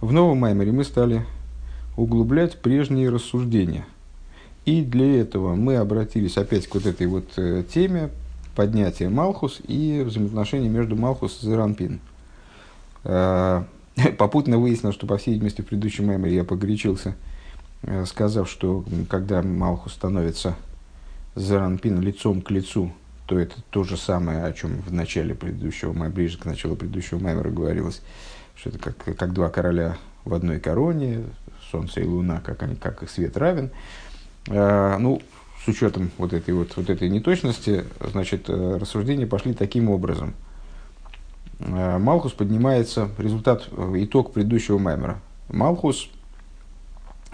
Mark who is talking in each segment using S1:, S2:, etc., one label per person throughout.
S1: В новом Маймере мы стали углублять прежние рассуждения. И для этого мы обратились опять к вот этой вот э, теме поднятия Малхус и взаимоотношения между Малхус и Зеранпин. Э, попутно выяснилось, что, по всей видимости, в предыдущем Маймере я погорячился, э, сказав, что когда Малхус становится Зеранпин лицом к лицу, то это то же самое, о чем в начале предыдущего, ближе к началу предыдущего Маймера говорилось, что это как, как два короля в одной короне, солнце и луна, как, они, как их свет равен. Э, ну, с учетом вот этой, вот, вот этой неточности, значит, э, рассуждения пошли таким образом. Э, Малхус поднимается, результат, итог предыдущего маймера. Малхус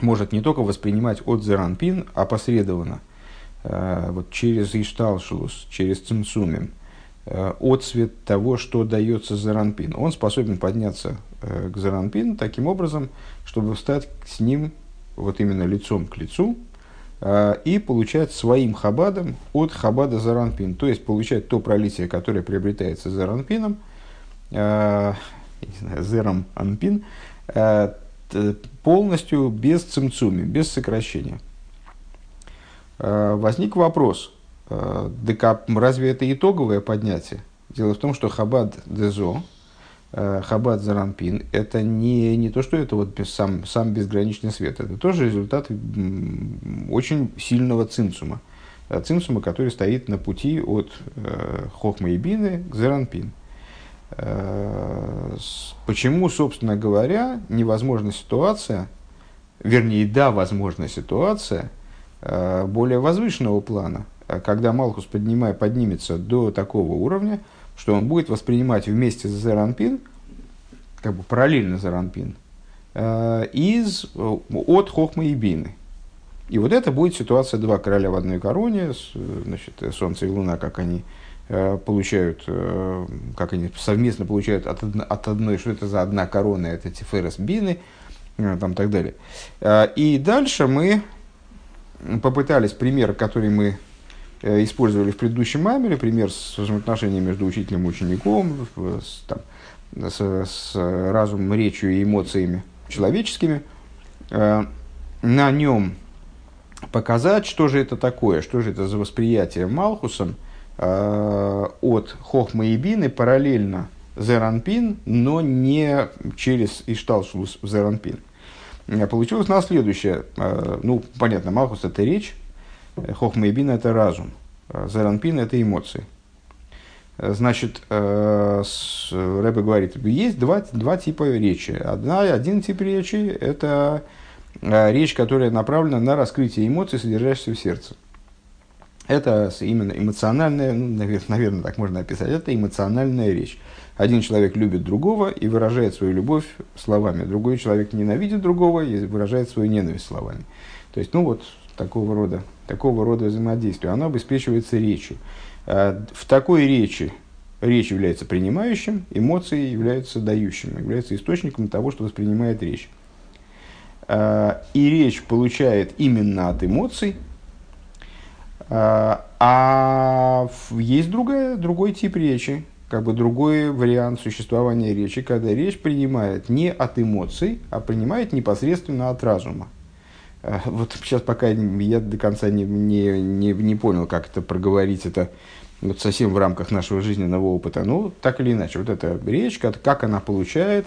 S1: может не только воспринимать от Зеранпин опосредованно, вот через Ишталшулус, через Цимцумим, отцвет того, что дается Заранпин. Он способен подняться к Заранпин таким образом, чтобы встать с ним вот именно лицом к лицу, Э, и получать своим хабадом от хабада заранпин. То есть получать то пролитие, которое приобретается заранпином, э, зером анпин, э, полностью без цимцуми, без сокращения. Возник вопрос, разве это итоговое поднятие? Дело в том, что хабад дезо, Э, Хабад Заранпин, это не, не то, что это вот сам, сам безграничный свет, это тоже результат очень сильного цимсума. Э, цимсума, который стоит на пути от э, Хохма и Бины к Заранпин. Э, почему, собственно говоря, невозможна ситуация, вернее, да, возможна ситуация э, более возвышенного плана, когда Малхус поднимая, поднимется до такого уровня, что он будет воспринимать вместе с Зеранпин, как бы параллельно Зеранпин, э, из, э, от Хохмы и Бины. И вот это будет ситуация два короля в одной короне, значит, Солнце и Луна, как они э, получают, как они совместно получают от, от одной, что это за одна корона, это Тиферес Бины, там так далее. И дальше мы попытались пример, который мы Э, использовали в предыдущем мамере, пример с взаимоотношением между учителем и учеником, с, там, с, с разумом, речью и эмоциями человеческими, э, на нем показать, что же это такое, что же это за восприятие Малхусом э, от Хохма и Бины параллельно Зеранпин, но не через Ишталшус Зеранпин. Получилось на следующее. Ну, понятно, Малхус – это речь, Хохма и Бина – это разум. А Заранпин – это эмоции. Значит, э, Рэбе говорит, есть два, два типа речи. Одна, один тип речи – это э, речь, которая направлена на раскрытие эмоций, содержащихся в сердце. Это именно эмоциональная, ну, наверное, наверное, так можно описать, это эмоциональная речь. Один человек любит другого и выражает свою любовь словами. Другой человек ненавидит другого и выражает свою ненависть словами. То есть, ну вот, такого рода, такого рода взаимодействия, оно обеспечивается речью. А, в такой речи речь является принимающим, эмоции являются дающим, являются источником того, что воспринимает речь. А, и речь получает именно от эмоций, а, а есть другая, другой тип речи, как бы другой вариант существования речи, когда речь принимает не от эмоций, а принимает непосредственно от разума. Э, вот сейчас пока я до конца не, не, не, не понял, как это проговорить, это вот совсем в рамках нашего жизненного опыта. Ну, так или иначе, вот эта речь, как она получает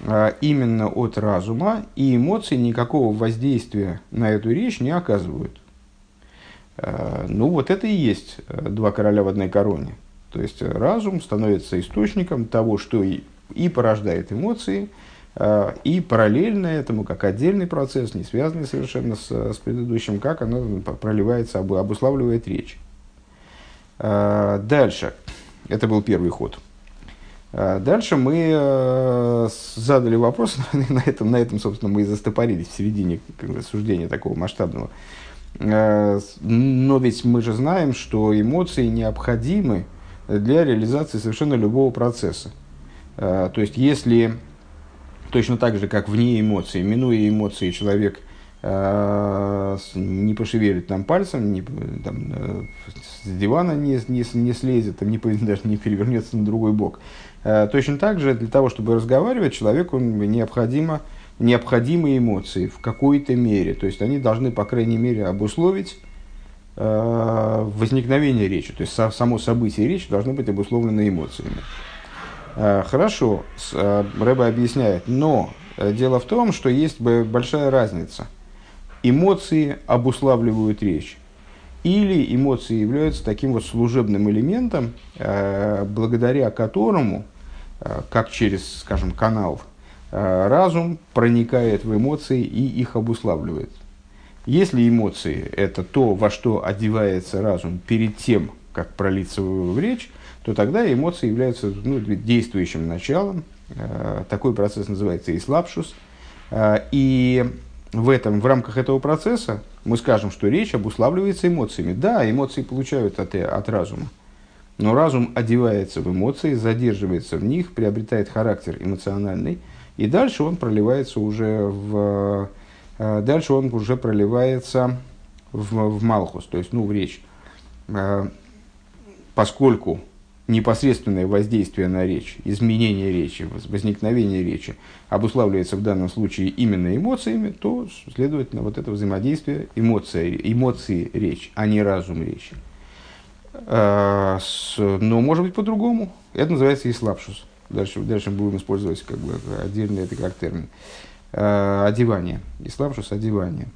S1: э, именно от разума, и эмоции никакого воздействия на эту речь не оказывают. Э, ну, вот это и есть два короля в одной короне. То есть разум становится источником того, что и, и порождает эмоции, и параллельно этому, как отдельный процесс, не связанный совершенно с, с предыдущим, как оно проливается, обуславливает речь. Э, дальше. Это был первый ход. Э, дальше мы задали вопрос, на этом, на этом, собственно, мы и застопорились в середине рассуждения такого масштабного. Но ведь мы же знаем, что эмоции необходимы для реализации совершенно любого процесса. То есть, если Точно так же, как вне эмоций, минуя эмоции, человек не пошевелит там пальцем, не, там, с дивана не, не, не слезет, там, не, даже не перевернется на другой бок. Точно так же для того, чтобы разговаривать, человеку необходимо, необходимы эмоции в какой-то мере. То есть они должны, по крайней мере, обусловить возникновение речи. То есть само событие речи должно быть обусловлено эмоциями. Хорошо, Рэба объясняет, но дело в том, что есть большая разница – эмоции обуславливают речь. Или эмоции являются таким вот служебным элементом, э, благодаря которому, э, как через, скажем, канал, э, разум проникает в эмоции и их обуславливает. Если эмоции – это то, во что одевается разум перед тем, как пролиться в речь, то тогда эмоции являются ну, действующим началом. Такой процесс называется ислапшус. И в, этом, в рамках этого процесса мы скажем, что речь обуславливается эмоциями. Да, эмоции получают от, от разума. Но разум одевается в эмоции, задерживается в них, приобретает характер эмоциональный, и дальше он проливается уже в, э, дальше он уже проливается в, в Малхус, то есть ну, в речь. Э, поскольку непосредственное воздействие на речь, изменение речи, возникновение речи обуславливается в данном случае именно эмоциями, то, следовательно, вот это взаимодействие эмоции, эмоции речь, а не разум речи. А, но может быть по-другому. Это называется ислапшус. Дальше, дальше будем использовать как бы отдельно это как термин. А, одевание. Ислапшус – одевание.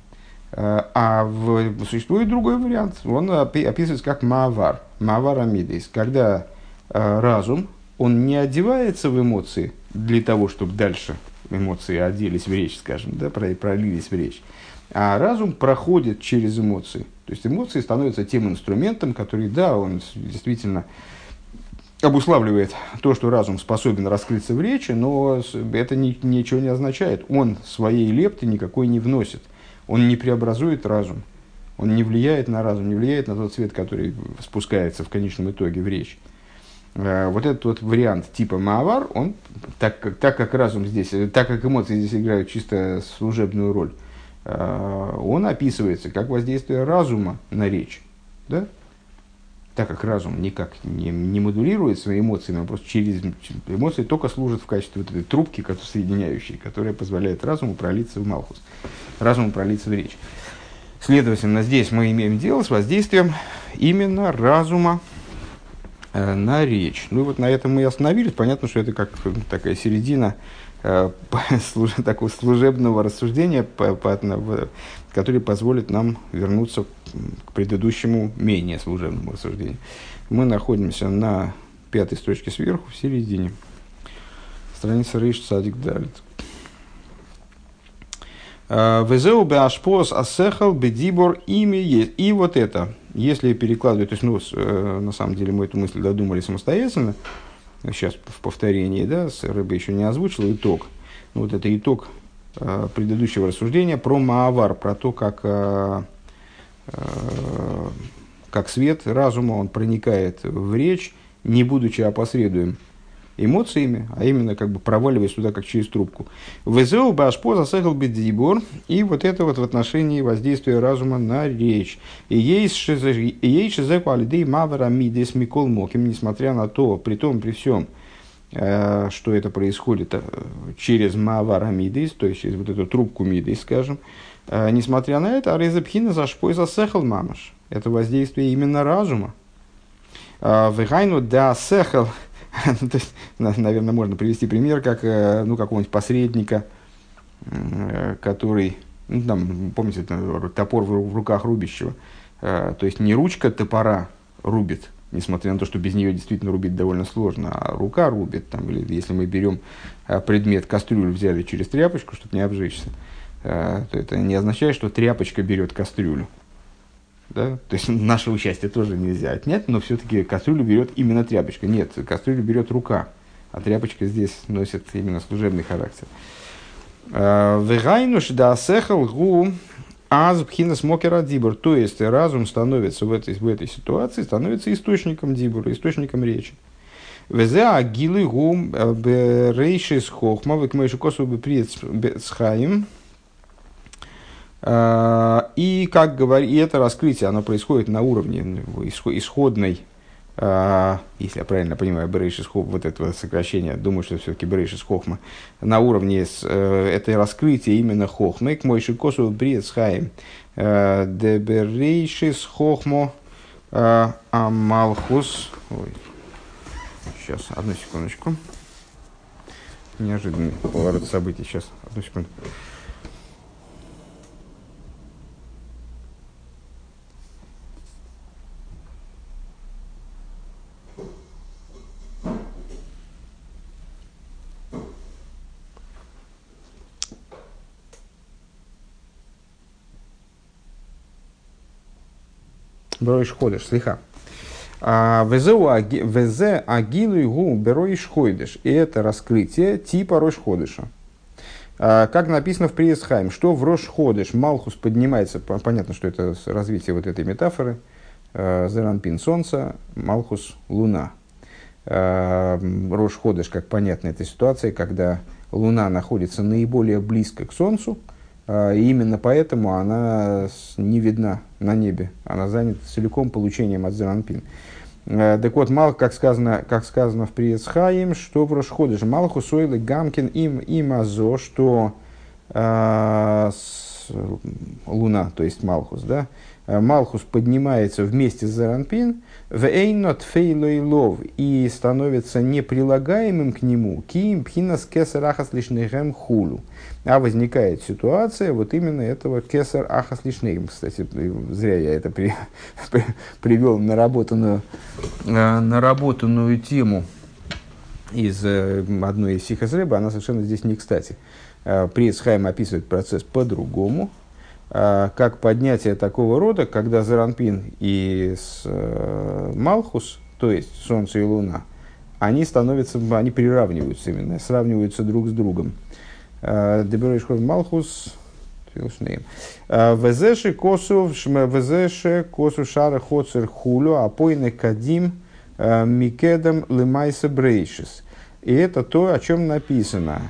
S1: А, а в, существует другой вариант. Он описывается как мавар. Мавар амидис. Когда разум, он не одевается в эмоции для того, чтобы дальше эмоции оделись в речь, скажем, да, пролились в речь. А разум проходит через эмоции. То есть эмоции становятся тем инструментом, который, да, он действительно обуславливает то, что разум способен раскрыться в речи, но это ни, ничего не означает. Он своей лепты никакой не вносит. Он не преобразует разум. Он не влияет на разум, не влияет на тот цвет, который спускается в конечном итоге в речь. Э, вот этот вот вариант типа Маавар, он, так как, так как разум здесь, так как эмоции здесь играют чисто служебную роль, э, он описывается как воздействие разума на речь. Да? Так как разум никак не, не модулирует свои эмоции, но просто через эмоции только служит в качестве вот этой трубки, соединяющей, которая позволяет разуму пролиться в Малхус, разуму пролиться в речь. Следовательно, здесь мы имеем дело с воздействием именно разума на речь. Ну вот на этом мы и остановились. Понятно, что это как такая середина э, такого служебного рассуждения, по, по, который позволит нам вернуться к предыдущему менее служебному рассуждению. Мы находимся на пятой строчке сверху, в середине. Страница Рейш Садик Далит. Везеу беашпос асехал бедибор имя есть. И вот это, если перекладывать, то есть, ну, э, на самом деле мы эту мысль додумали самостоятельно, сейчас в повторении, да, Рыба еще не озвучил итог. Ну, вот это итог э, предыдущего рассуждения про Маавар, про то, как, э, как свет разума, он проникает в речь, не будучи опосредуем эмоциями, а именно как бы проваливаясь туда как через трубку. Везеу башпо засехал бедибор, и вот это вот в отношении воздействия разума на речь. И есть шизеку алидей мавара мидес микол моким, несмотря на то, при том, при всем, э, что это происходит э, через мавара мидес, то есть через вот эту трубку мидес, скажем, э, несмотря на это, арезапхина зашпой засехал мамаш. Это воздействие именно разума. Вегайну да сехал то есть, наверное, можно привести пример, как э, ну, какого-нибудь посредника, э, который, ну, там, помните, топор в руках рубящего. Э, то есть не ручка топора рубит, несмотря на то, что без нее действительно рубить довольно сложно, а рука рубит. Там, или если мы берем предмет кастрюлю, взяли через тряпочку, чтобы не обжечься, то это не означает, что тряпочка берет кастрюлю. Да? То есть наше участие тоже нельзя отнять, но все-таки кастрюлю берет именно тряпочка. Нет, кастрюлю берет рука, а тряпочка здесь носит именно служебный характер. А, Вегайнуш да сехал гу аз смокера дибур. То есть разум становится в этой, в этой ситуации, становится источником дибура, источником речи. Везе агилы гу берейшис хохма, векмейши косу беприет схаим, И, как говорит, и это раскрытие, оно происходит на уровне исходной а, если я правильно понимаю, Берейшис Хохма, вот этого сокращения, думаю, что все-таки Берейшис Хохма, на уровне э, это раскрытие именно Хохмы, к Мойши Косу Бриецхайм, э, де Берейшис Хохмо э, Амалхус, ой, сейчас, одну секундочку, неожиданный поворот событий, сейчас, одну секунду. Броиш ходишь, слиха. А, везе агилу гу бероиш ходишь. И это раскрытие типа Рош ходыша. А, как написано в Приесхайм, что в Рош ходишь Малхус поднимается, понятно, что это развитие вот этой метафоры, а, Зеранпин солнца, Малхус луна. Рош ходишь, как понятно, это ситуация, когда луна находится наиболее близко к солнцу, и именно поэтому она не видна на небе. Она занята целиком получением от Зеранпин. А, так вот, мал, как сказано, как сказано в Приецхаим, что в Рошходыш Сойлы Гамкин им им азо, что э, с, Луна, то есть Малхус, да, Малхус поднимается вместе с Заранпин, в Эйнот Фейлойлов и становится неприлагаемым к нему, ким пхинас кесар ахас лишнейхем хулу. А возникает ситуация вот именно этого кесар ахас лишнейхем. Кстати, зря я это при, при, привел наработанную, э, наработанную тему из э, одной из сихас она совершенно здесь не кстати. Э, Приесхайм описывает процесс по-другому, как поднятие такого рода, когда Заранпин и э, Малхус, то есть Солнце и Луна, они становятся, они приравниваются именно, сравниваются друг с другом. А, Дебереш Малхус, а, Везеши косу, везеши косу шара хоцер хулю, апойны кадим микедам лимайса брейшис. И это то, о чем написано.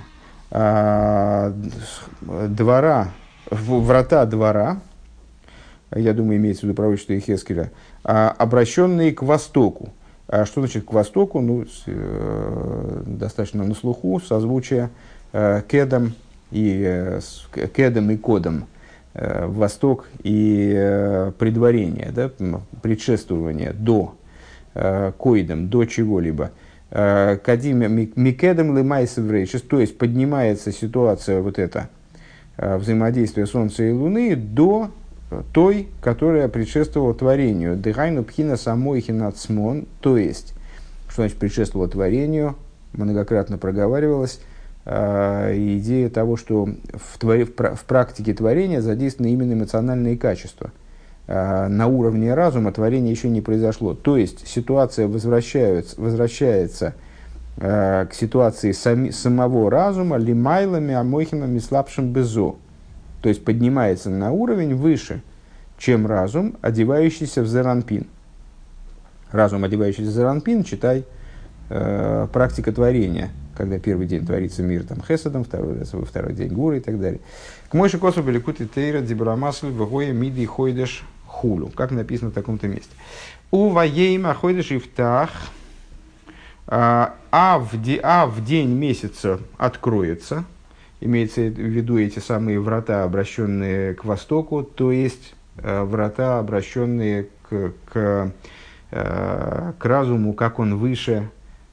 S1: Двора врата двора, я думаю, имеется в виду пророчество Ихескеля, а, обращенные к востоку. А что значит к востоку? Ну, э, достаточно на слуху, созвучие э, кедом и, э, кедом и кодом. Э, восток и э, предварение, да, предшествование до э, коидом, до чего-либо. Э, Кадим микедом лимайсеврейшис, то есть поднимается ситуация вот эта, взаимодействия Солнца и Луны до той, которая предшествовала творению. Дыхайну пхина самой хинацмон, то есть, что значит предшествовала творению, многократно проговаривалась, э, идея того, что в, твори, в, практике творения задействованы именно эмоциональные качества. Э, на уровне разума творение еще не произошло. То есть ситуация возвращается, возвращается Э, к ситуации сами, самого разума лимайлами амойхимами слабшим безо. То есть поднимается на уровень выше, чем разум, одевающийся в зеранпин. Разум, одевающийся в зеранпин, читай э, практика творения, когда первый день творится мир там хесадом, второй, во второй день гуры и так далее. К мойши косу беликут и тейра дибрамасль вгоя миди хойдеш хулу, как написано в таком-то месте. У ваейма хойдеш ифтах – а, а в, де, а в день месяца откроется, имеется в виду эти самые врата, обращенные к востоку, то есть э, врата, обращенные к, к, э, к разуму, как он выше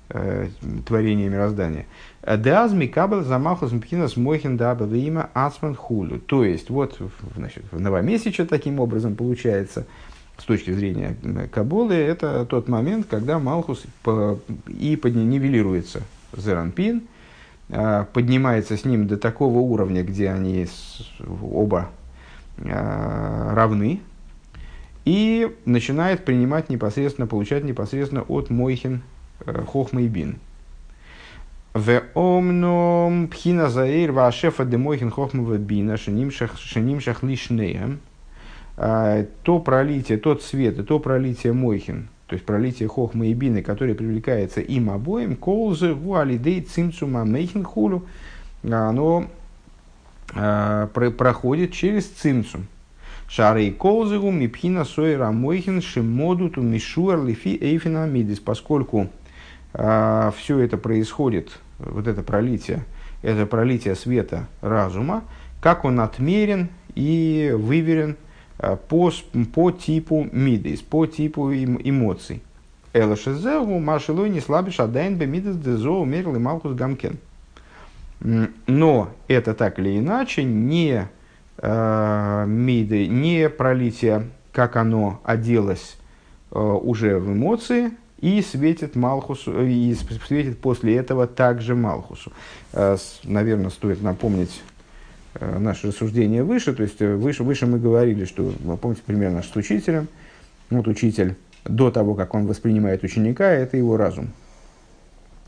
S1: э, творения мироздания. Деазми кабел замахус mpхинас мохин даба има ацман хулю. То есть, вот значит, в новомесяче таким образом получается – с точки зрения Кабулы, это тот момент, когда Малхус и нивелируется Зеранпин, а, поднимается с ним до такого уровня, где они оба а, равны, и начинает принимать непосредственно, получать непосредственно от Мойхин э, Хохма и Бин. В омном пхина заир вашефа де Мойхин Хохма Бина шенимшах лишнеем – то пролитие, тот свет и то пролитие Мойхин, то есть пролитие Хохма и Бины, которое привлекается им обоим, колзы вуалидей цимцума мейхин хулю, оно э, проходит через цимсум. Шары и колзыгу мипхина сойра мойхин шимоду ту мишуар лифи эйфинамидис, поскольку э, все это происходит, вот это пролитие, это пролитие света разума, как он отмерен и выверен по, по типу мидис, по типу эмоций. Элашезеву машилой не слабишь адайн бемидес дезо умерил и малкус гамкен. Но это так или иначе не э, миды, не пролитие, как оно оделось э, уже в эмоции, и светит Малхусу, и светит после этого также Малхусу. Э, наверное, стоит напомнить э, наше рассуждение выше, то есть э, выше, выше мы говорили, что, вы помните, примерно с учителем, вот учитель до того, как он воспринимает ученика, это его разум.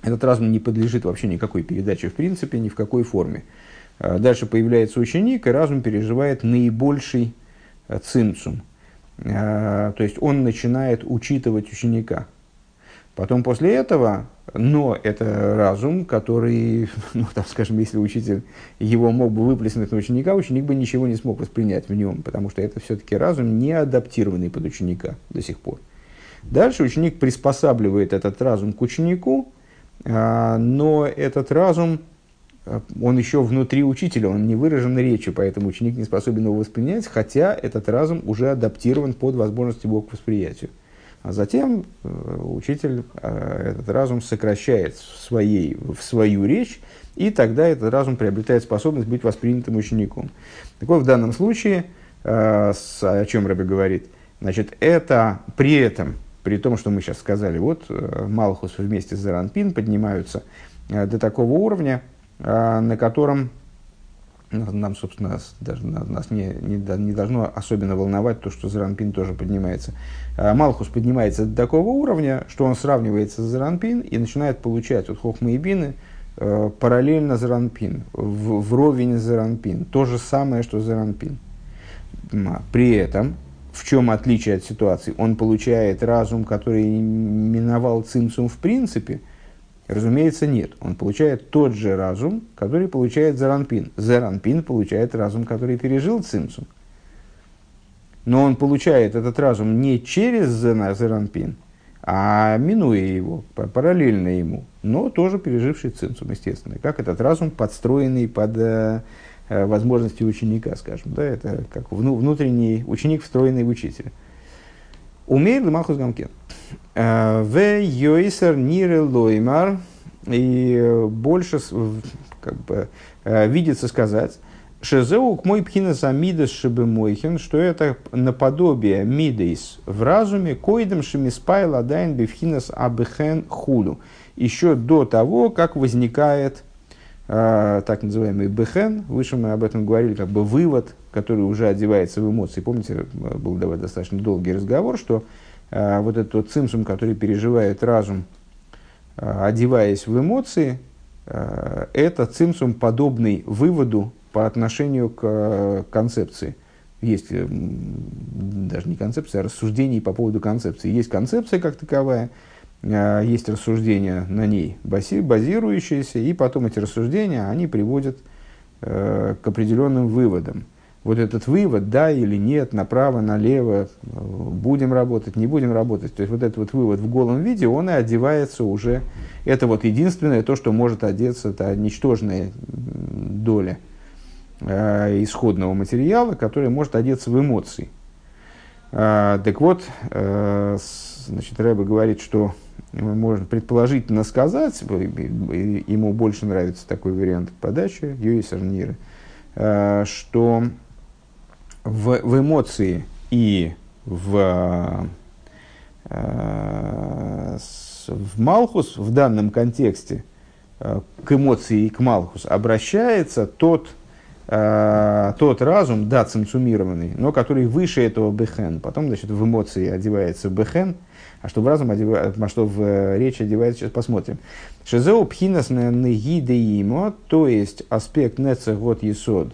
S1: Этот разум не подлежит вообще никакой передаче в принципе, ни в какой форме. А дальше появляется ученик, и разум переживает наибольший э, цинцум. То есть он начинает учитывать ученика. Потом после этого, но это разум, который, ну, там, скажем, если учитель его мог бы выплеснуть на ученика, ученик бы ничего не смог воспринять в нем, потому что это все-таки разум, не адаптированный под ученика до сих пор. Дальше ученик приспосабливает этот разум к ученику, а, но этот разум, а, он еще внутри учителя, он не выражен речью, поэтому ученик не способен его воспринять, хотя этот разум уже адаптирован под возможности его к восприятию. А затем э, учитель э, этот разум сокращает в, своей, в свою речь, и тогда этот разум приобретает способность быть воспринятым учеником. Так вот, в данном случае, э, о чем Рэбе говорит, значит, это при этом при том, что мы сейчас сказали, вот Малхус вместе с Заранпин поднимаются до такого уровня, на котором нам, собственно, даже нас не, не, не должно особенно волновать то, что Заранпин тоже поднимается. Малхус поднимается до такого уровня, что он сравнивается с Заранпин и начинает получать от Хохмы и Бины параллельно Заранпин, в, вровень Заранпин. То же самое, что Заранпин. При этом в чем отличие от ситуации? Он получает разум, который миновал цимсум в принципе? Разумеется, нет. Он получает тот же разум, который получает Заранпин. Заранпин получает разум, который пережил цимсум. Но он получает этот разум не через Заранпин, а минуя его, параллельно ему, но тоже переживший цимсум, естественно. Как этот разум, подстроенный под э, Э, возможности ученика, скажем. Да, это как внутренний ученик, встроенный в учителя. Умеет Махус Гамкен. Э, в Йойсер Нире Лоймар. И больше как бы, э, видится сказать, Шезеу к мой пхинас амидас шебемойхин, что это наподобие мидейс в разуме, коидом шемиспай ладайн бифхинас абхен худу. Еще до того, как возникает а, так называемый бехен, выше мы об этом говорили, как бы вывод, который уже одевается в эмоции. Помните, был достаточно долгий разговор, что а, вот этот вот цимсум, который переживает разум, а, одеваясь в эмоции, а, это цимсум, подобный выводу по отношению к концепции. Есть даже не концепция, а рассуждение по поводу концепции. Есть концепция как таковая, Э, есть рассуждения на ней базирующиеся, и потом эти рассуждения, они приводят э, к определенным выводам. Вот этот вывод, да или нет, направо, налево, будем работать, не будем работать. То есть вот этот вот вывод в голом виде, он и одевается уже. Это вот единственное, то, что может одеться, это ничтожная доля э, исходного материала, которая может одеться в эмоции. Э, так вот, э, значит, Рэба говорит, что можно предположительно сказать, ему больше нравится такой вариант подачи, Юисер Ниры, э, что в, в эмоции и в, э, в Малхус в данном контексте э, к эмоции и к Малхус обращается тот, тот разум, да, цимсумированный, но который выше этого бехен. Потом, значит, в эмоции одевается бехен – а что в разум одевается, а что в э, речь одевается, сейчас посмотрим. Шизеу пхинас негидеимо, то есть аспект нецегот есод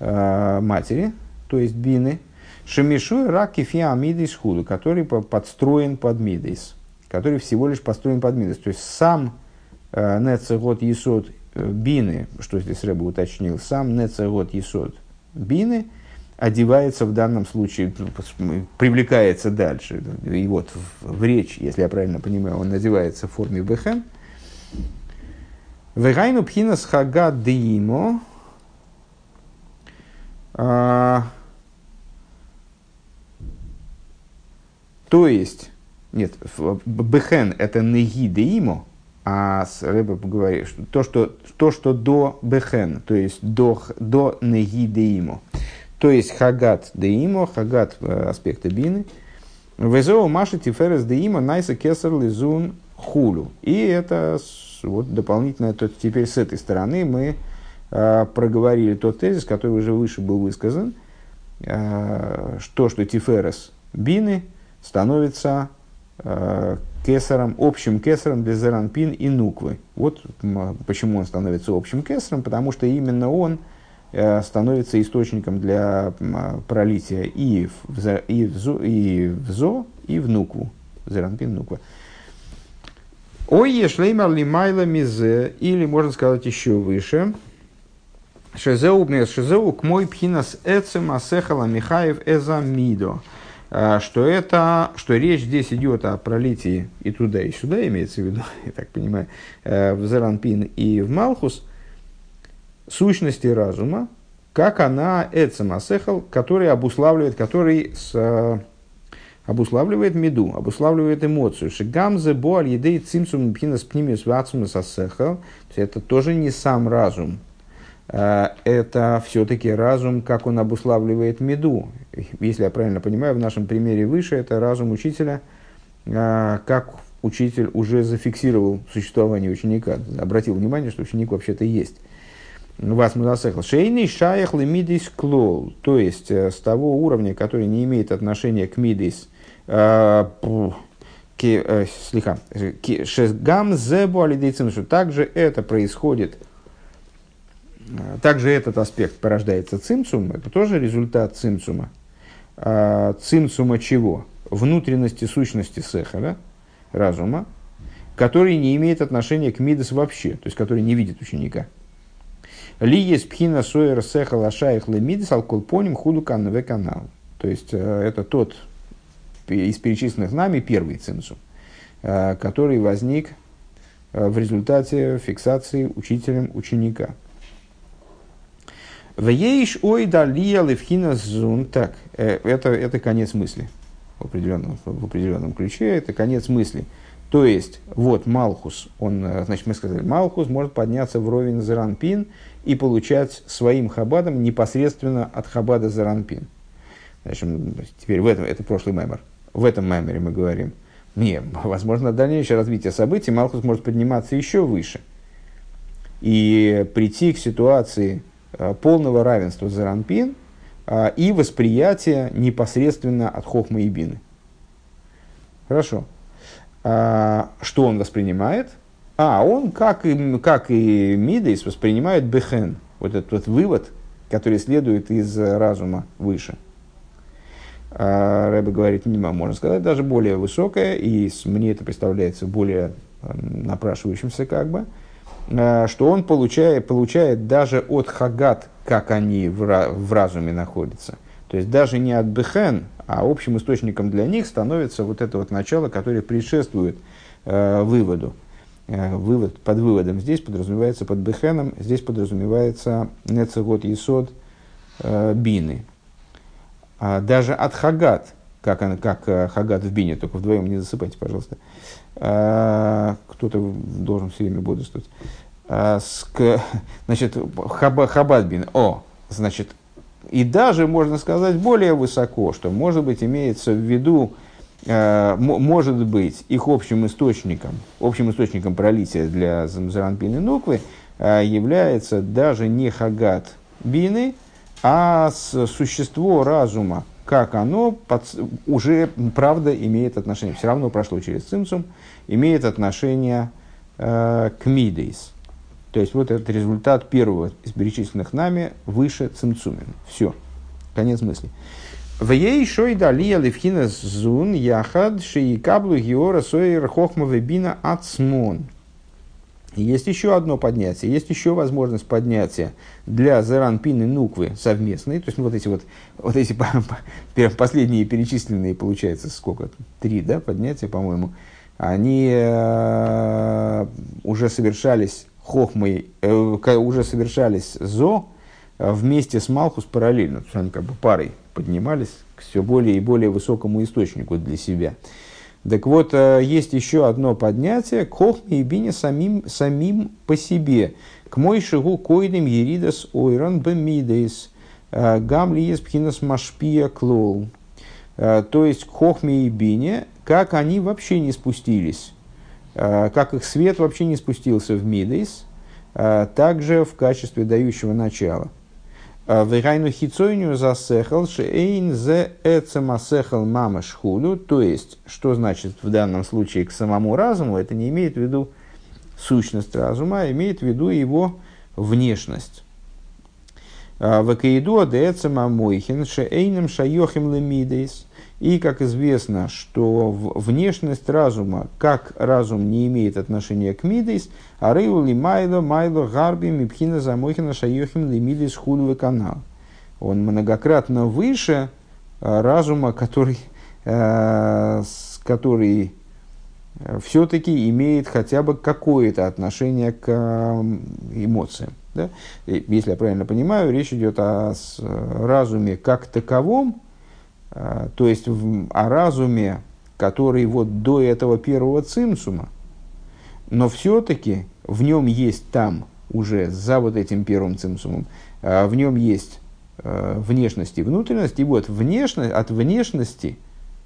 S1: э, матери, то есть бины, шемишу раки фиамидис худу, который подстроен под мидейс, который всего лишь построен под мидейс. То есть сам э, нецегот есод бины, что здесь Рэба уточнил, сам нецегот есот бины одевается в данном случае, ну, привлекается дальше. И вот в, речь, если я правильно понимаю, он надевается в форме бехен. Вегайну пхина схага деимо. То есть, нет, бехен это неги деимо, а с Рэбе говорит, что то, что, то, что до бехен, то есть до, до неги деимо, то есть хагат деимо, хагат э, аспекта бины, везео маши тиферес деимо найса кесар лизун хулю. И это вот дополнительно, то теперь с этой стороны мы э, проговорили тот тезис, который уже выше был высказан, э, что, что тиферес бины становится э, кесаром, общим кесаром для зеранпин и нуквы. Вот почему он становится общим кесаром, потому что именно он э, становится источником для пролития и в, и в, зо, и в зо, и в нукву. Зеранпин, нуква. Ой, ешлеймар лимайла мизе, или можно сказать еще выше. Шезеу шезеу к мой пхинас эцем асехала Михаев эзамидо. А, что это, что речь здесь идет о пролитии и туда, и сюда, имеется в виду, я так понимаю, э, в Зеранпин и в Малхус, сущности разума, как она эцемасехал, который обуславливает, который с, э, обуславливает меду, обуславливает эмоцию. Шигамзе боаль едей цимсум пхинас пнимиус вацумас асехал. Это тоже не сам разум, это все-таки разум, как он обуславливает меду. Если я правильно понимаю, в нашем примере выше это разум учителя, э, как учитель уже зафиксировал существование ученика, обратил внимание, что ученик вообще-то есть. Вас мудасехл. Шейный шаях лемидис клол. То есть, э, с того уровня, который не имеет отношения к мидис, слегка, шезгам зебу алидейцин, также это происходит также этот аспект порождается цимцум, это тоже результат цимцума. Цимцума чего? Внутренности сущности сехара, разума, который не имеет отношения к мидас вообще, то есть который не видит ученика. Ли есть пхина соер сеха лашаих лемидас алколпоним худу канве канал. То есть э, это тот из перечисленных нами первый цимсум, э, который возник э, в результате фиксации учителем ученика. Вееш ой далия левхина зун. Так, э, это, это конец мысли. В определенном, в определенном ключе это конец мысли. То есть, вот Малхус, он, э, значит, мы сказали, Малхус может подняться вровень Заранпин и получать своим хабадом непосредственно от хабада Заранпин. Значит, теперь в этом, это прошлый мемор. В этом меморе мы говорим, не, возможно, дальнейшее развитие событий Малхус может подниматься еще выше и прийти к ситуации, полного равенства Заранпин а, и восприятия непосредственно от Хохма и Бины. Хорошо. А, что он воспринимает? А, он, как и, как и Мидейс, воспринимает Бехен, вот этот вот вывод, который следует из разума выше. А, Рэбе говорит, не можно сказать, даже более высокое, и мне это представляется более напрашивающимся как бы. Э, что он получает, получает даже от хагат, как они в, разуме находятся. То есть даже не от бехен, а общим источником для них становится вот это вот начало, которое предшествует э, выводу. Э, вывод, под выводом здесь подразумевается под бехеном, здесь подразумевается нецегот есод э, бины. А даже от хагат, как, она, как э, хагат в бине, только вдвоем не засыпайте, пожалуйста. Э, кто-то должен все время бодрствовать. А, значит, Хабадбин, о, значит, и даже, можно сказать, более высоко, что, может быть, имеется в виду, э, может быть, их общим источником, общим источником пролития для Заранпины Нуквы является даже не Хагат Бины, а существо разума, как оно под, уже, правда, имеет отношение, все равно прошло через цимцум, имеет отношение э, к мидейс. То есть вот этот результат первого из перечисленных нами выше цимцумен. Все. Конец мысли. В ей шой далия левхина зун яхад шиикаблу геора сойер хохма вебина ацмон. Есть еще одно поднятие, есть еще возможность поднятия для Заранпин и Нуквы совместной. То есть вот эти вот, вот эти последние перечисленные, получается, сколько? Три, да, поднятия, по-моему. Они э, уже совершались хохмой, э, уже совершались зо э, вместе с Малхус параллельно. То есть они как бы парой поднимались к все более и более высокому источнику для себя. Так вот, э, есть еще одно поднятие к хохме и бине самим, самим по себе. К мой шигу койдем еридас ойрон бемидейс. Э, гамли есть пхинас машпия клол. Э, то есть, к хохме и бине, как они вообще не спустились. Как их свет вообще не спустился в мидейс. Также в качестве дающего начала – Вегайну хицойню засехал шейн зе эцемасехал мама шхулю. То есть, что значит в данном случае к самому разуму, это не имеет в виду сущность разума, а имеет в виду его внешность. Вакаиду адеэцема мойхин шейном шайохим лемидейс. И, как известно, что внешность разума, как разум не имеет отношения к мидейс, а рейули майло, майло, гарби, мипхина, замойхина, шайохим, лимидейс, хулевый канал. Он многократно выше э, разума, который, э, который э, все-таки имеет хотя бы какое-то отношение к эмоциям. Да? Если я правильно понимаю, речь идет о разуме как таковом, то есть в, о разуме, который вот до этого первого цимсума, но все-таки в нем есть там, уже за вот этим первым цимсумом, а, в нем есть а, внешность и внутренность, и вот внешность, от внешности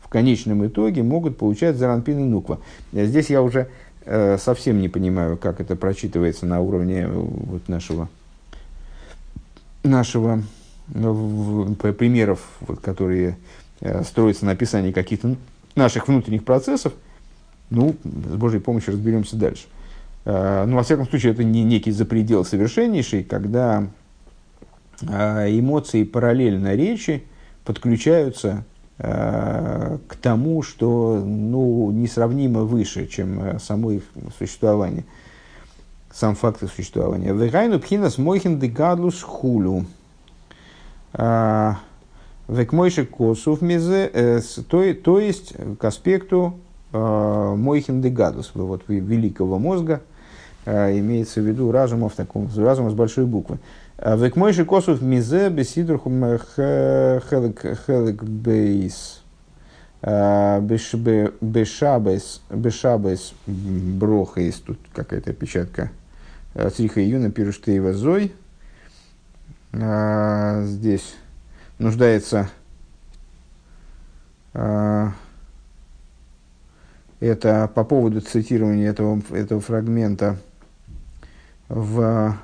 S1: в конечном итоге могут получать заранпин и нуква. Здесь я уже э, совсем не понимаю, как это прочитывается на уровне э, вот нашего, нашего примеров, вот, которые э, строятся на описании каких-то наших внутренних процессов, ну, с Божьей помощью разберемся дальше. Э, ну, во всяком случае, это не некий запредел совершеннейший, когда э, эмоции параллельно речи подключаются к тому, что ну, несравнимо выше, чем само их существование, сам факт их существования. Вегайну пхинас мойхин дегадлус хулю. А, Векмойши косов мезе, э, то, есть к аспекту а, мойхин де гадус, вот великого мозга, а, имеется в виду разума в таком, разума с большой буквы. Векмойши косов мезе бесидрухум хелек бейс. Бешабес, бешабес броха, есть тут какая-то печатка. Цриха июна пируштеева зой а, здесь нуждается а, это по поводу цитирования этого, этого фрагмента в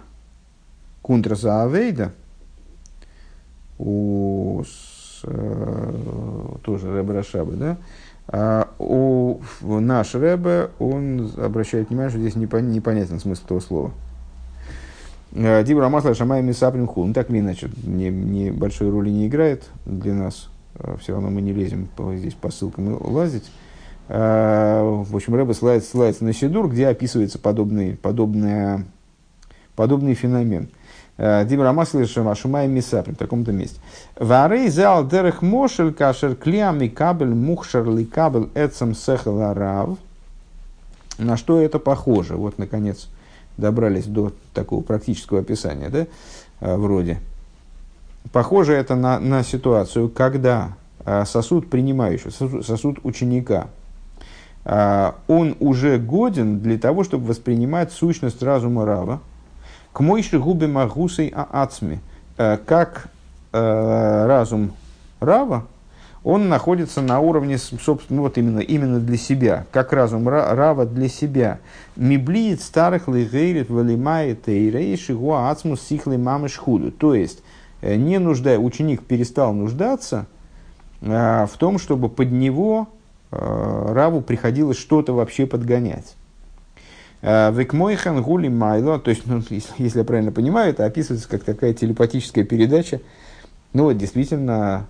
S1: Кунтраса Авейда у э, тоже Рэбе Рашаба, да? А у наш Рэбе, он обращает внимание, что здесь непонятен смысл этого слова. Э, Дибра Масла Шамай Мисаприм Хул. Ну, так или иначе, не, не большой роли не играет для нас. Э, Все равно мы не лезем по, здесь по ссылкам лазить. Э, в общем, Рэба ссылается, ссылается на Сидур, где описывается подобный, подобный, подобный феномен. Дибра Масла Шамай Мисаприм в таком-то месте. Варей зал дерех мошель кашер клиам и кабель мухшер ли кабель эцем сехал. На что это похоже? Вот, наконец, добрались до такого практического описания, да, а, вроде. Похоже это на, на ситуацию, когда а, сосуд принимающего, сосуд, ученика, а, он уже годен для того, чтобы воспринимать сущность разума Рава, к мойши губе магусей аацми, как разум Рава, он находится на уровне, собственно, вот именно, именно для себя, как разум Рава для себя. Миблиет старых лигейрит валимает эйрейши гуацмус сихлы мамы шхуду. То есть, э, не нуждая, ученик перестал нуждаться а, в том, чтобы под него а, Раву приходилось что-то вообще подгонять. Векмойхан гули майло, то есть, ну, если, если я правильно понимаю, это описывается как такая телепатическая передача. Ну вот, действительно,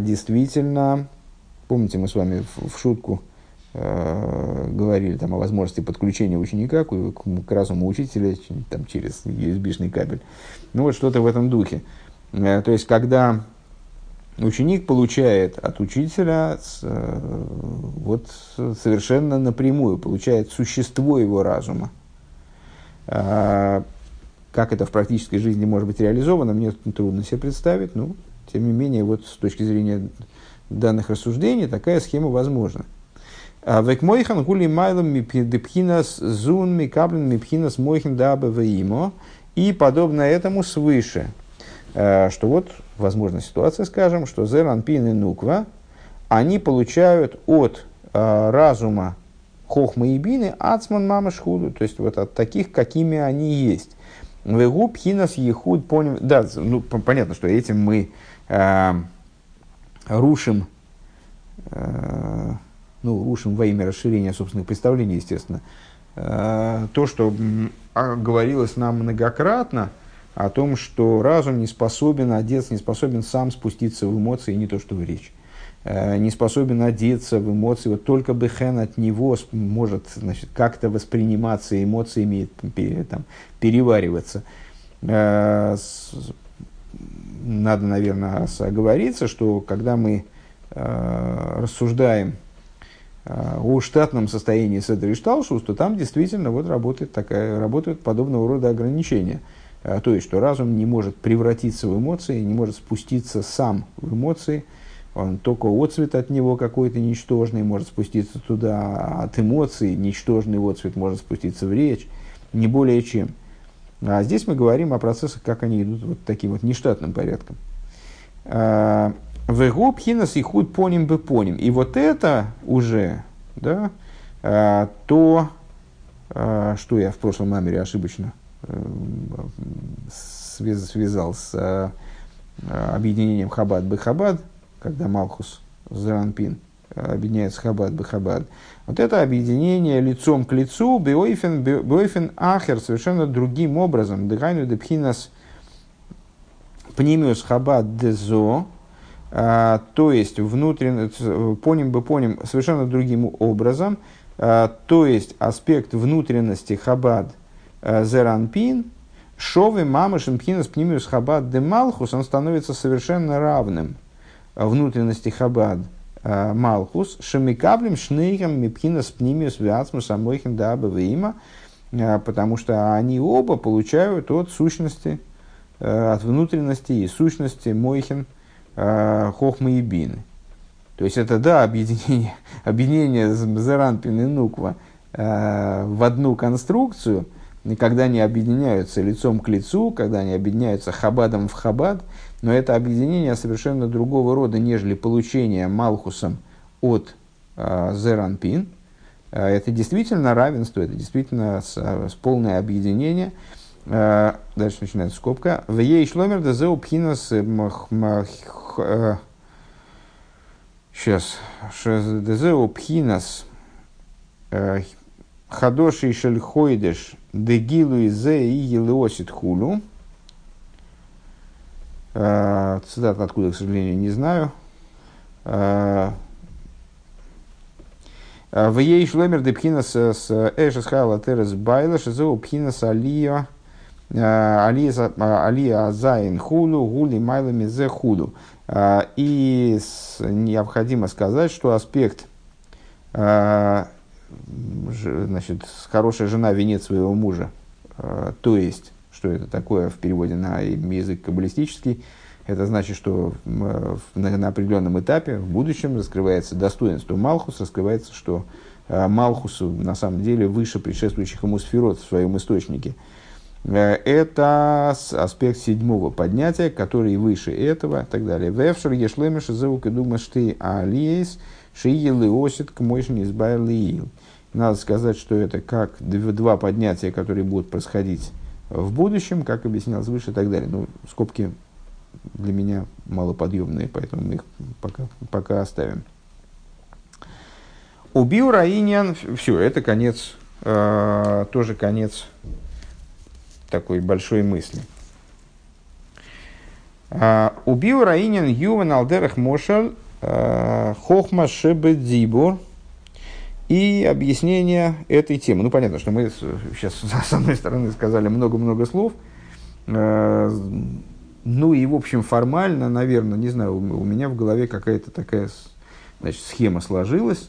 S1: действительно, помните, мы с вами в, в шутку э, говорили там, о возможности подключения ученика к, к, к разуму учителя там, через USB-шный кабель. Ну вот что-то в этом духе. Э, то есть, когда ученик получает от учителя э, вот, совершенно напрямую, получает существо его разума. А, как это в практической жизни может быть реализовано, мне трудно себе представить, но тем не менее, вот с точки зрения данных рассуждений, такая схема возможна. А, Век мойхан гули майлом мипхинас зун микаблен мипхинас мойхин дабе ваимо. И подобно этому свыше. А, что вот возможна ситуация, скажем, что Зеранпин и Нуква, они получают от э, разума Хохма и Бины Ацман Мама Шхуду, то есть вот от таких, какими они есть. Вегуб Хинас Ехуд поним. Да, ну понятно, что этим мы э, рушим, э, ну, рушим во имя расширения собственных представлений, естественно, э, то, что говорилось нам многократно, о том, что разум не способен одеться, не способен сам спуститься в эмоции, не то что в речь. Э, не способен одеться в эмоции, вот только Бехен от него может значит, как-то восприниматься эмоциями, там, перевариваться. Э, надо, наверное, оговориться, что когда мы э, рассуждаем о штатном состоянии Седри Шталшус, то там действительно вот работает такая, работают подобного рода ограничения – а, то есть, что разум не может превратиться в эмоции, не может спуститься сам в эмоции, он только отцвет от него какой-то ничтожный может спуститься туда, а от эмоций ничтожный отцвет может спуститься в речь, не более чем. А здесь мы говорим о процессах, как они идут вот таким вот нештатным порядком. А, Вегу пхинас и худ поним бы поним. И вот это уже, да, то, что я в прошлом номере ошибочно связал с э, объединением Хабад Бехабад, когда Малхус Заранпин объединяется Хабад Бехабад. Вот это объединение лицом к лицу, Беойфен, Беойфен Ахер, совершенно другим образом. Дыхайну Депхинас Пнимиус Хабад Дезо, а, то есть внутренне, поним бы поним совершенно другим образом, а, то есть аспект внутренности Хабад Э, Зеранпин, Шовы Мамышин Пхинас Пнимиус Хабад де Малхус, он становится совершенно равным внутренности Хабад Малхус, Шамикаблем Шнейхам Мипхинас Пнимиус Вяцмус Амойхин Даба Вейма, э, потому что они оба получают от сущности, от внутренности и сущности Мойхин Хохмы и Бины. То есть это, да, объединение, объединение Заранпин и Нуква в одну конструкцию – когда они объединяются лицом к лицу, когда они объединяются хабадом в хабад, но это объединение совершенно другого рода, нежели получение Малхусом от э, Зеранпин. Э, это действительно равенство, это действительно с, с полное объединение. Э, дальше начинается скобка. В ей шломер дезеу пхинас Сейчас. Дезеу пхинас Хадоши шельхойдеш дегилу изе и елеосит хулю. А, цитат откуда, к сожалению, не знаю. А, а, в ей шлемер де с эшес хайла терес байла шизеу пхинас алия алия азайн хулу гули майлами зе хулу. И необходимо сказать, что аспект значит, хорошая жена венец своего мужа. А, то есть, что это такое в переводе на язык каббалистический? Это значит, что на, на определенном этапе, в будущем, раскрывается достоинство Малхуса, раскрывается, что а, Малхусу на самом деле выше предшествующих ему сферот в своем источнике. Э, это аспект седьмого поднятия, который выше этого и так далее. Вевшер ешлемеш заук и думаешь ты алиес шиелы осит к мойшни избайли надо сказать, что это как два поднятия, которые будут происходить в будущем, как объяснялось выше и так далее. Ну, скобки для меня малоподъемные, поэтому мы их пока, пока оставим. Убил Раинян, все, это конец, э, тоже конец такой большой мысли. Uh, убил Раинин Ювен Алдерах Мошаль uh, Хохма Шебе Дибур и объяснение этой темы. Ну, понятно, что мы сейчас, с одной стороны, сказали много-много слов. Э, ну и, в общем, формально, наверное, не знаю, у меня в голове какая-то такая значит, схема сложилась.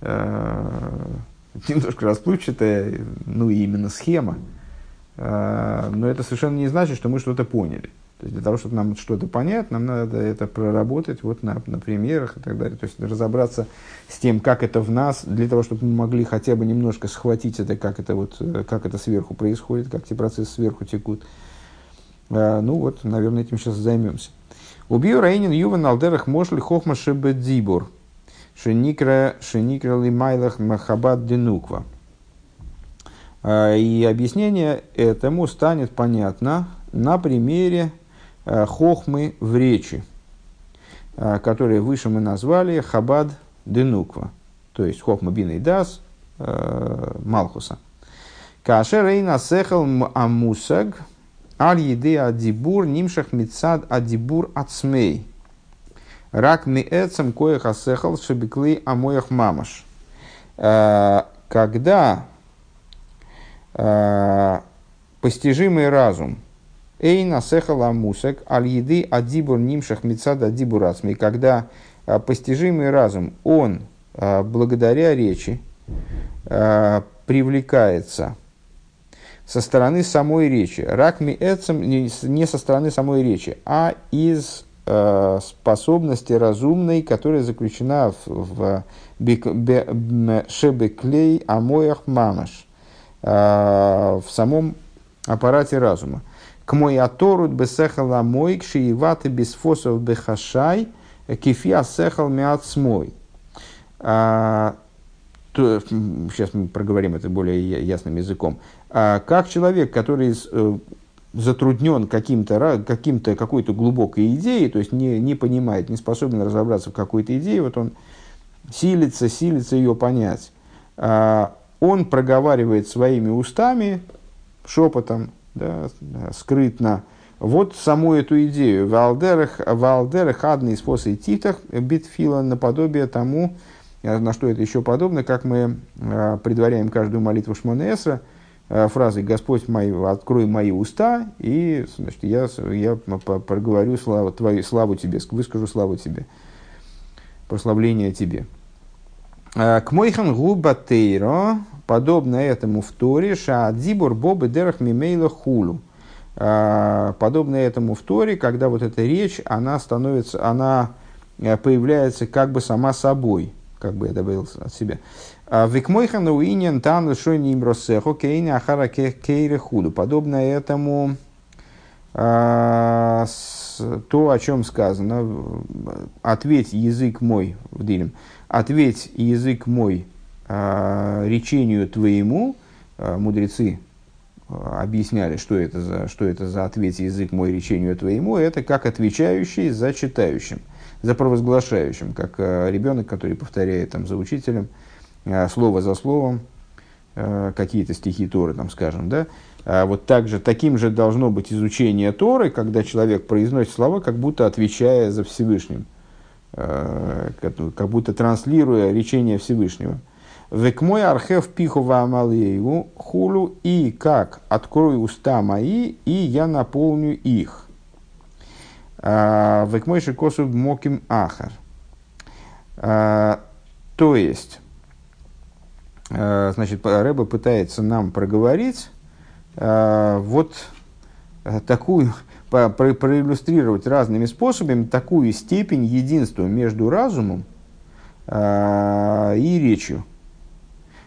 S1: Немножко расплывчатая, ну и именно схема. Э, но это совершенно не значит, что мы что-то поняли. То есть для того, чтобы нам что-то понять, нам надо это проработать вот на, на примерах и так далее. То есть разобраться с тем, как это в нас, для того, чтобы мы могли хотя бы немножко схватить это, как это, вот, э, как это сверху происходит, как эти процессы сверху текут. А, ну вот, наверное, этим сейчас займемся. Убью Рейнин Юван Алдерах Мошли Хохма Шебедзибур. Шеникра Шеникра Лимайлах Махабад Денуква. А, и объяснение этому станет понятно на примере Э, хохмы в речи, э, которые выше мы назвали Хабад Денуква, то есть Хохма Бин и Дас Малхуса. Кашер Эйна Сехал Амусаг Аль Еде Адибур Нимшах Мицад Адибур Ацмей. Рак ми эцем коеха сехал шебеклы амоях мамаш. Когда постижимый разум Эйна сехала мусек аль еды адибур нимшах мецад адибур ацми. Когда а, постижимый разум, он а, благодаря речи привлекается со стороны самой речи. Ракми эцем не со стороны самой речи, а из способности разумной, которая заключена в шебеклей амоях мамаш, в самом аппарате разума. К мой аторут бесехала мой, кшиеваты бесфосов бехашай, кефи асехал миацмой. А, сейчас мы проговорим это более ясным языком. А, как человек, который э, затруднен каким-то, каким-то, какой-то глубокой идеей, то есть не, не понимает, не способен разобраться в какой-то идее, вот он силится, силится ее понять. А, он проговаривает своими устами, шепотом, да, скрытно. Вот саму эту идею. Валдерах, валдерах адный способ титах битфила наподобие тому, э, на что это еще подобно, как мы э, предваряем каждую молитву Шмонесра э, фразой «Господь мой, открой мои уста, и значит, я, я проговорю славу, твою, славу тебе, выскажу славу тебе, прославление тебе». К мойхан губа подобно этому в Торе, шаадзибур бобы дерах мимейла хулу. А, подобно этому в Торе, когда вот эта речь, она становится, она э, появляется как бы сама собой, как бы я добавил от себя. А, Викмойхан уинен тан лишойни им росехо кейни ахара кейре худу. Подобно этому а, то, о чем сказано, ответь язык мой в Дилем, ответь язык мой речению твоему, а, мудрецы а, объясняли, что это, за, что это за ответ язык мой речению твоему, это как отвечающий за читающим, за провозглашающим, как ребенок, который повторяет там, за учителем слово за словом, какие-то стихи Торы, там, скажем, да, вот так же, таким же должно быть изучение Торы, когда человек произносит слова, как будто отвечая за Всевышним, как будто транслируя речение Всевышнего. Век мой архев пиху ваамалееву хулу и как открою уста мои, и я наполню их. А, Век мой шикосу моким ахар. А, то есть, а, значит, Рэба пытается нам проговорить вот такую, проиллюстрировать разными способами такую степень единства между разумом и речью.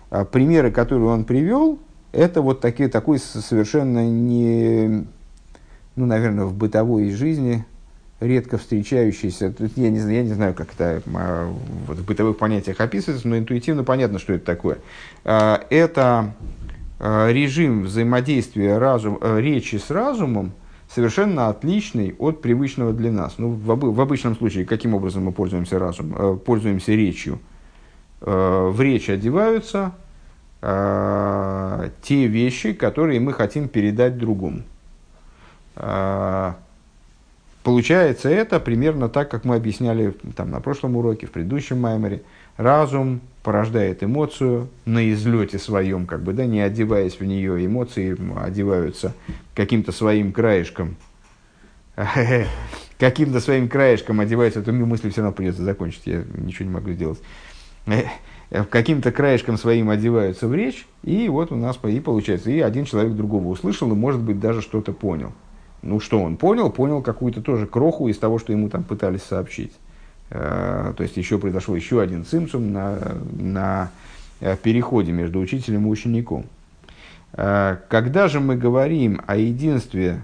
S1: А примеры, которые он привел, это вот такие, такой совершенно не, ну, наверное, в бытовой жизни редко встречающийся, я не, я не знаю, как это а, вот в бытовых понятиях описывается, но интуитивно понятно, что это такое. А, это режим взаимодействия разум, речи с разумом, совершенно отличный от привычного для нас. Ну, в, в обычном случае, каким образом мы пользуемся разумом, пользуемся речью – в речь одеваются э, те вещи, которые мы хотим передать другому. Э, получается это примерно так, как мы объясняли там, на прошлом уроке, в предыдущем майморе. Разум порождает эмоцию на излете своем, как бы, да, не одеваясь в нее, эмоции одеваются каким-то своим краешком. Каким-то своим краешком одеваются, эту мысль все равно придется закончить, я ничего не могу сделать. Каким-то краешком своим одеваются в речь, и вот у нас и получается, и один человек другого услышал, и, может быть, даже что-то понял. Ну, что он понял? Понял какую-то тоже кроху из того, что ему там пытались сообщить. Э, то есть еще произошел еще один цимсум на, на э, переходе между учителем и учеником. Э, когда же мы говорим о единстве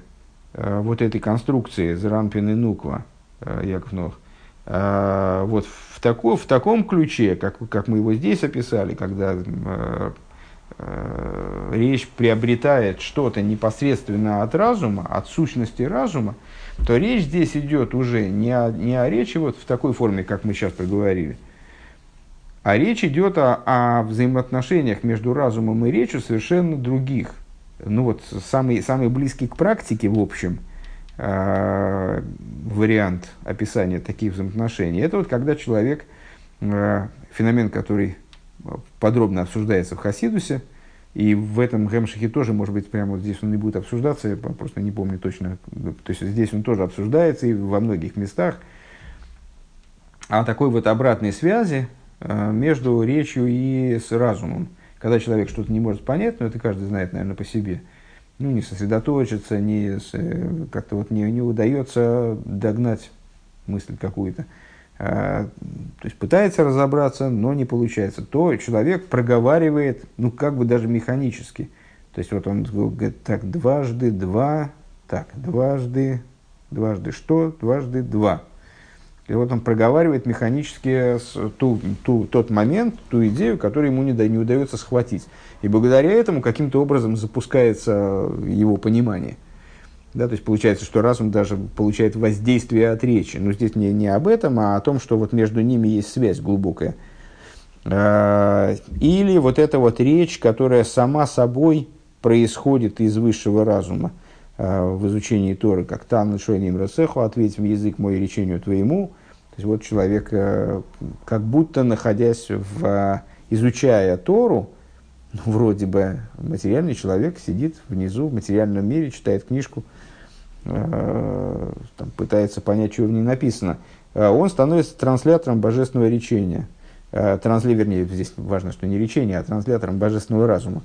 S1: вот этой конструкции Заранпин и Нуква, Яков Нох, вот в, тако, в таком ключе, как, как мы его здесь описали, когда речь приобретает что-то непосредственно от разума, от сущности разума, то речь здесь идет уже не о, не о речи вот в такой форме, как мы сейчас проговорили, а речь идет о, о взаимоотношениях между разумом и речью совершенно других. Ну вот самый, самый близкий к практике, в общем, э, вариант описания таких взаимоотношений, это вот когда человек, э, феномен, который подробно обсуждается в Хасидусе, и в этом Гемшихе тоже, может быть, прямо вот здесь он не будет обсуждаться, я просто не помню точно. То есть здесь он тоже обсуждается и во многих местах. О такой вот обратной связи э, между речью и с разумом. Когда человек что-то не может понять, но это каждый знает, наверное, по себе, ну, не сосредоточиться, не, э, как-то вот не, не удается догнать мысль какую-то. А, то есть пытается разобраться, но не получается, то человек проговаривает, ну, как бы даже механически. То есть вот он говорит, так, дважды два, так, дважды, дважды что, дважды два. И вот он проговаривает механически ту, ту, тот момент, ту идею, которую ему не, не удается схватить. И благодаря этому каким-то образом запускается его понимание. Да, то есть получается, что разум даже получает воздействие от речи. Но здесь не, не об этом, а о том, что вот между ними есть связь глубокая. А, или вот эта вот речь, которая сама собой происходит из высшего разума а, в изучении Торы, как «Тан шойним расеху, ответь в язык мой речению твоему». То есть вот человек, э, как будто находясь в, изучая Тору, ну, вроде бы материальный человек сидит внизу в материальном мире, читает книжку, Э, там, пытается понять, что в ней написано, э, он становится транслятором божественного речения. Э, трансли, вернее, здесь важно, что не речение, а транслятором божественного разума.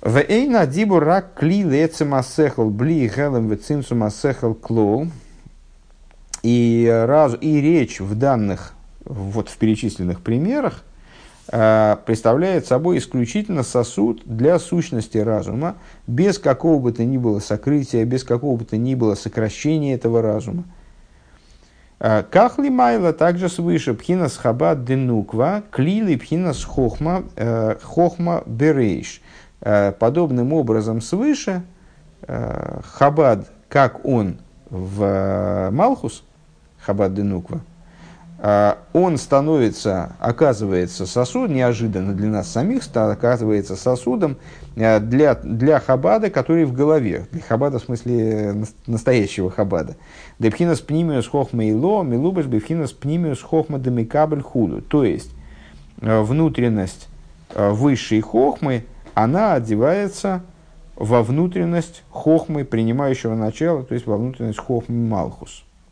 S1: В эйна дибу рак кли лецемасехал бли гелем вецинсумасехал клоу. И, раз, и речь в данных, вот в перечисленных примерах, представляет собой исключительно сосуд для сущности разума, без какого бы то ни было сокрытия, без какого бы то ни было сокращения этого разума. Э, Кахли майла также свыше пхинас хабад денуква, клили пхинас хохма, э, хохма берейш. Подобным образом свыше хабад, как он в Малхус, хабад денуква, он становится, оказывается сосуд, неожиданно для нас самих, оказывается сосудом а, для, для хабада, который в голове. Для хабада в смысле настоящего хабада. Депхинас пнимиус хохма и ло, милубаш бефхинас пнимиус хохма демикабль худу. То есть, а, внутренность высшей хохмы, она одевается во внутренность хохмы, принимающего начала, то есть во внутренность хохмы Малхус.